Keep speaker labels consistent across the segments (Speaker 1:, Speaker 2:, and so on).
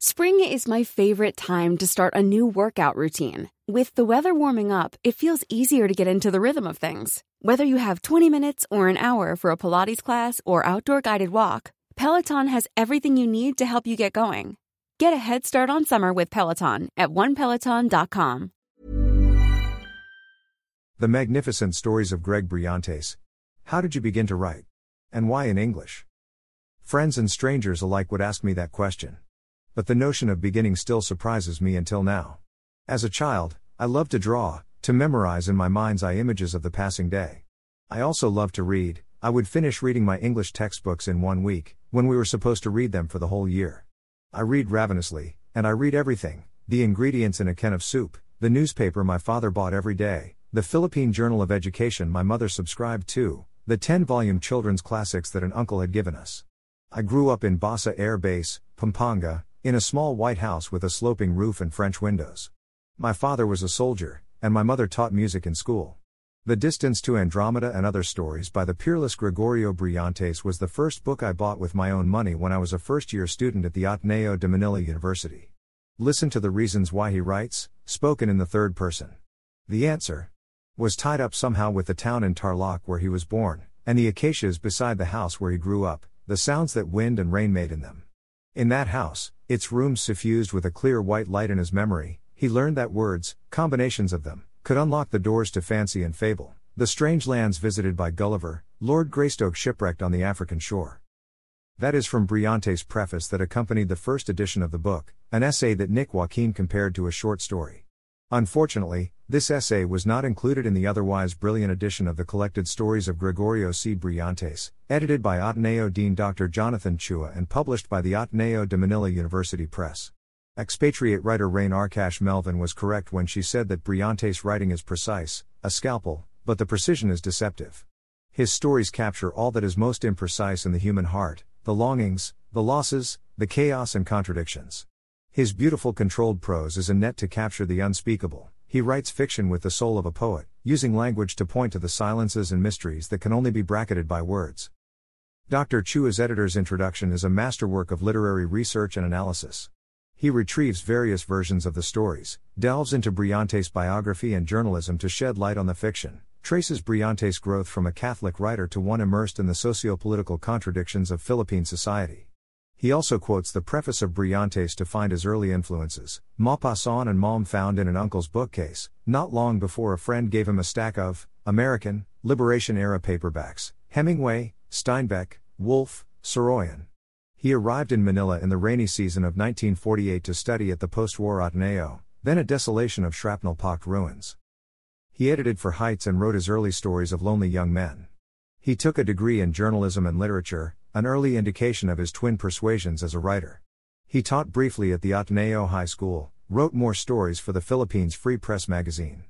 Speaker 1: Spring is my favorite time to start a new workout routine. With the weather warming up, it feels easier to get into the rhythm of things. Whether you have 20 minutes or an hour for a Pilates class or outdoor guided walk, Peloton has everything you need to help you get going. Get a head start on summer with Peloton at onepeloton.com.
Speaker 2: The Magnificent Stories of Greg Brillantes. How did you begin to write? And why in English? Friends and strangers alike would ask me that question. But the notion of beginning still surprises me until now. As a child, I loved to draw, to memorize in my mind's eye images of the passing day. I also loved to read, I would finish reading my English textbooks in one week, when we were supposed to read them for the whole year. I read ravenously, and I read everything the ingredients in a can of soup, the newspaper my father bought every day, the Philippine Journal of Education my mother subscribed to, the 10 volume children's classics that an uncle had given us. I grew up in Basa Air Base, Pampanga, in a small white house with a sloping roof and French windows. My father was a soldier, and my mother taught music in school. The Distance to Andromeda and Other Stories by the peerless Gregorio Brillantes was the first book I bought with my own money when I was a first year student at the Ateneo de Manila University. Listen to the reasons why he writes, spoken in the third person. The answer was tied up somehow with the town in Tarlac where he was born, and the acacias beside the house where he grew up, the sounds that wind and rain made in them. In that house, its rooms suffused with a clear white light in his memory, he learned that words, combinations of them, could unlock the doors to fancy and fable, the strange lands visited by Gulliver, Lord Greystoke shipwrecked on the African shore. That is from Brillantes' preface that accompanied the first edition of the book, an essay that Nick Joaquin compared to a short story. Unfortunately, this essay was not included in the otherwise brilliant edition of the collected stories of Gregorio C. Brillantes, edited by Ateneo Dean Dr. Jonathan Chua and published by the Ateneo de Manila University Press. Expatriate writer Rain Arkash Melvin was correct when she said that Brillantes' writing is precise, a scalpel, but the precision is deceptive. His stories capture all that is most imprecise in the human heart the longings, the losses, the chaos, and contradictions. His beautiful controlled prose is a net to capture the unspeakable. He writes fiction with the soul of a poet, using language to point to the silences and mysteries that can only be bracketed by words. Dr. Chua's editor's introduction is a masterwork of literary research and analysis. He retrieves various versions of the stories, delves into Brillantes' biography and journalism to shed light on the fiction, traces Brillantes' growth from a Catholic writer to one immersed in the socio political contradictions of Philippine society. He also quotes the preface of Brillantes to find his early influences, Maupassant and Maugham found in an uncle's bookcase, not long before a friend gave him a stack of American, Liberation era paperbacks Hemingway, Steinbeck, Wolfe, Saroyan. He arrived in Manila in the rainy season of 1948 to study at the post war Ateneo, then a desolation of shrapnel pocked ruins. He edited for Heights and wrote his early stories of lonely young men. He took a degree in journalism and literature, an early indication of his twin persuasions as a writer. He taught briefly at the Ateneo High School, wrote more stories for the Philippines Free Press magazine.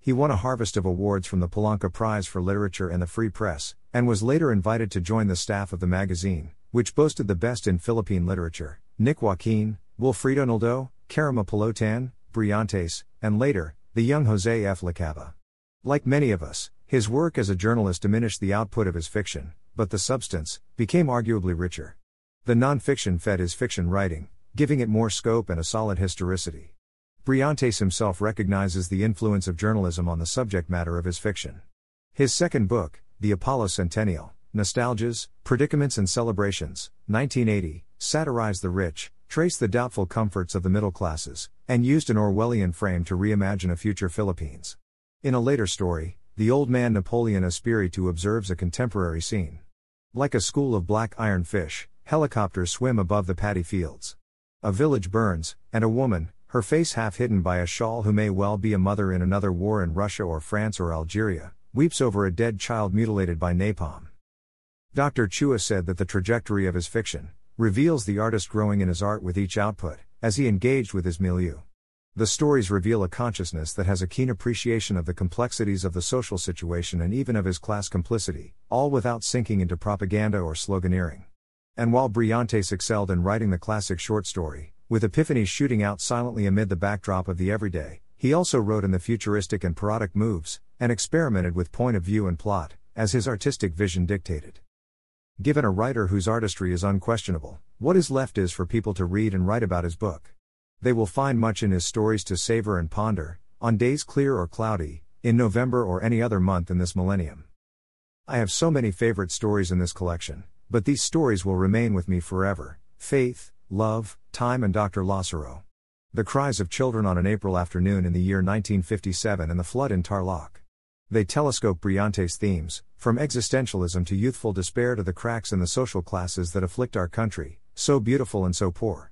Speaker 2: He won a harvest of awards from the Palanca Prize for Literature and the Free Press, and was later invited to join the staff of the magazine, which boasted the best in Philippine literature Nick Joaquin, Wilfrido Nolledo, Kerima Polotan, Brillantes, and later, the young Jose F. Lacaba. Like many of us, his work as a journalist diminished the output of his fiction, but the substance became arguably richer. The nonfiction fed his fiction writing, giving it more scope and a solid historicity. Brillantes himself recognizes the influence of journalism on the subject matter of his fiction. His second book, The Apollo Centennial, Nostalgias, Predicaments and Celebrations, 1980, satirized the rich, traced the doubtful comforts of the middle classes, and used an Orwellian frame to reimagine a future Philippines. In a later story, the old man Napoleon Espiritu observes a contemporary scene. Like a school of black iron fish, helicopters swim above the paddy fields. A village burns, and a woman, her face half hidden by a shawl who may well be a mother in another war in Russia or France or Algeria, weeps over a dead child mutilated by napalm. Dr. Chua said that the trajectory of his fiction reveals the artist growing in his art with each output, as he engaged with his milieu. The stories reveal a consciousness that has a keen appreciation of the complexities of the social situation and even of his class complicity, all without sinking into propaganda or sloganeering. And while Brillantes excelled in writing the classic short story, with epiphanies shooting out silently amid the backdrop of the everyday, he also wrote in the futuristic and parodic moves, and experimented with point of view and plot, as his artistic vision dictated. Given a writer whose artistry is unquestionable, What is left is for people to read and write about his book. They will find much in his stories to savor and ponder, on days clear or cloudy, in November or any other month in this millennium. I have so many favorite stories in this collection, but these stories will remain with me forever faith, love, time, and Dr. Lazaro. The cries of children on an April afternoon in the year 1957 and the flood in Tarlac. They telescope Brillantes' themes, from existentialism to youthful despair to the cracks in the social classes that afflict our country, so beautiful and so poor.